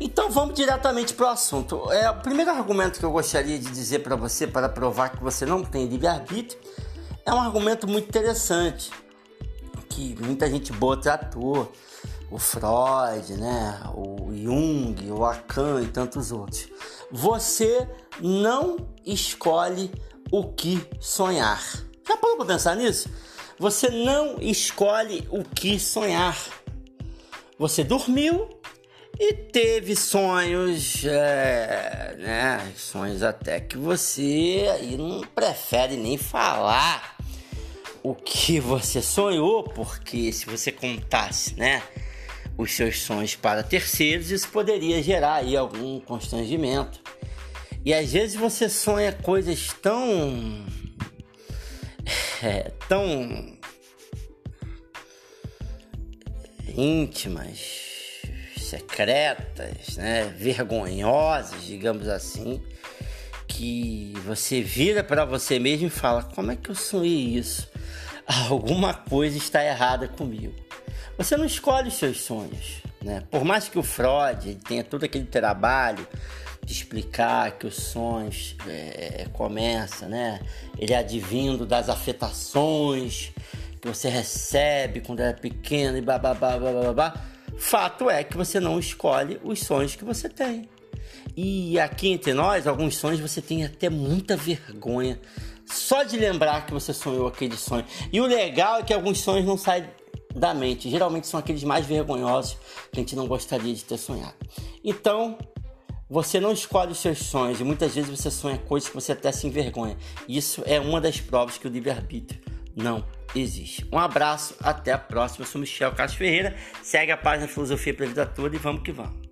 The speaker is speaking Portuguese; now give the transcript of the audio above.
Então vamos diretamente para o assunto. É, o primeiro argumento que eu gostaria de dizer para você, para provar que você não tem livre-arbítrio, é um argumento muito interessante, que muita gente boa tratou, o Freud, né, o Jung, o Lacan e tantos outros. Você não escolhe o que sonhar. Já parou para pensar nisso? Você não escolhe o que sonhar. Você dormiu e teve sonhos, é, né? Sonhos até que você aí não prefere nem falar o que você sonhou, porque se você contasse, né? Os seus sonhos para terceiros, isso poderia gerar aí algum constrangimento. E às vezes você sonha coisas tão. É, tão. íntimas, secretas, né, vergonhosas, digamos assim, que você vira para você mesmo e fala: como é que eu sonhei isso? Alguma coisa está errada comigo. Você não escolhe os seus sonhos, né? Por mais que o Freud tenha todo aquele trabalho de explicar que os sonhos é, começa, né? Ele é advindo das afetações que você recebe quando era pequeno e babá, babá. Fato é que você não escolhe os sonhos que você tem. E aqui entre nós, alguns sonhos você tem até muita vergonha só de lembrar que você sonhou aquele sonho. E o legal é que alguns sonhos não saem da mente. Geralmente são aqueles mais vergonhosos que a gente não gostaria de ter sonhado. Então, você não escolhe os seus sonhos e muitas vezes você sonha coisas que você até se envergonha. Isso é uma das provas que o livre-arbítrio não existe. Um abraço, até a próxima. Eu sou Michel Castro Ferreira. Segue a página Filosofia para a Vida Toda e vamos que vamos.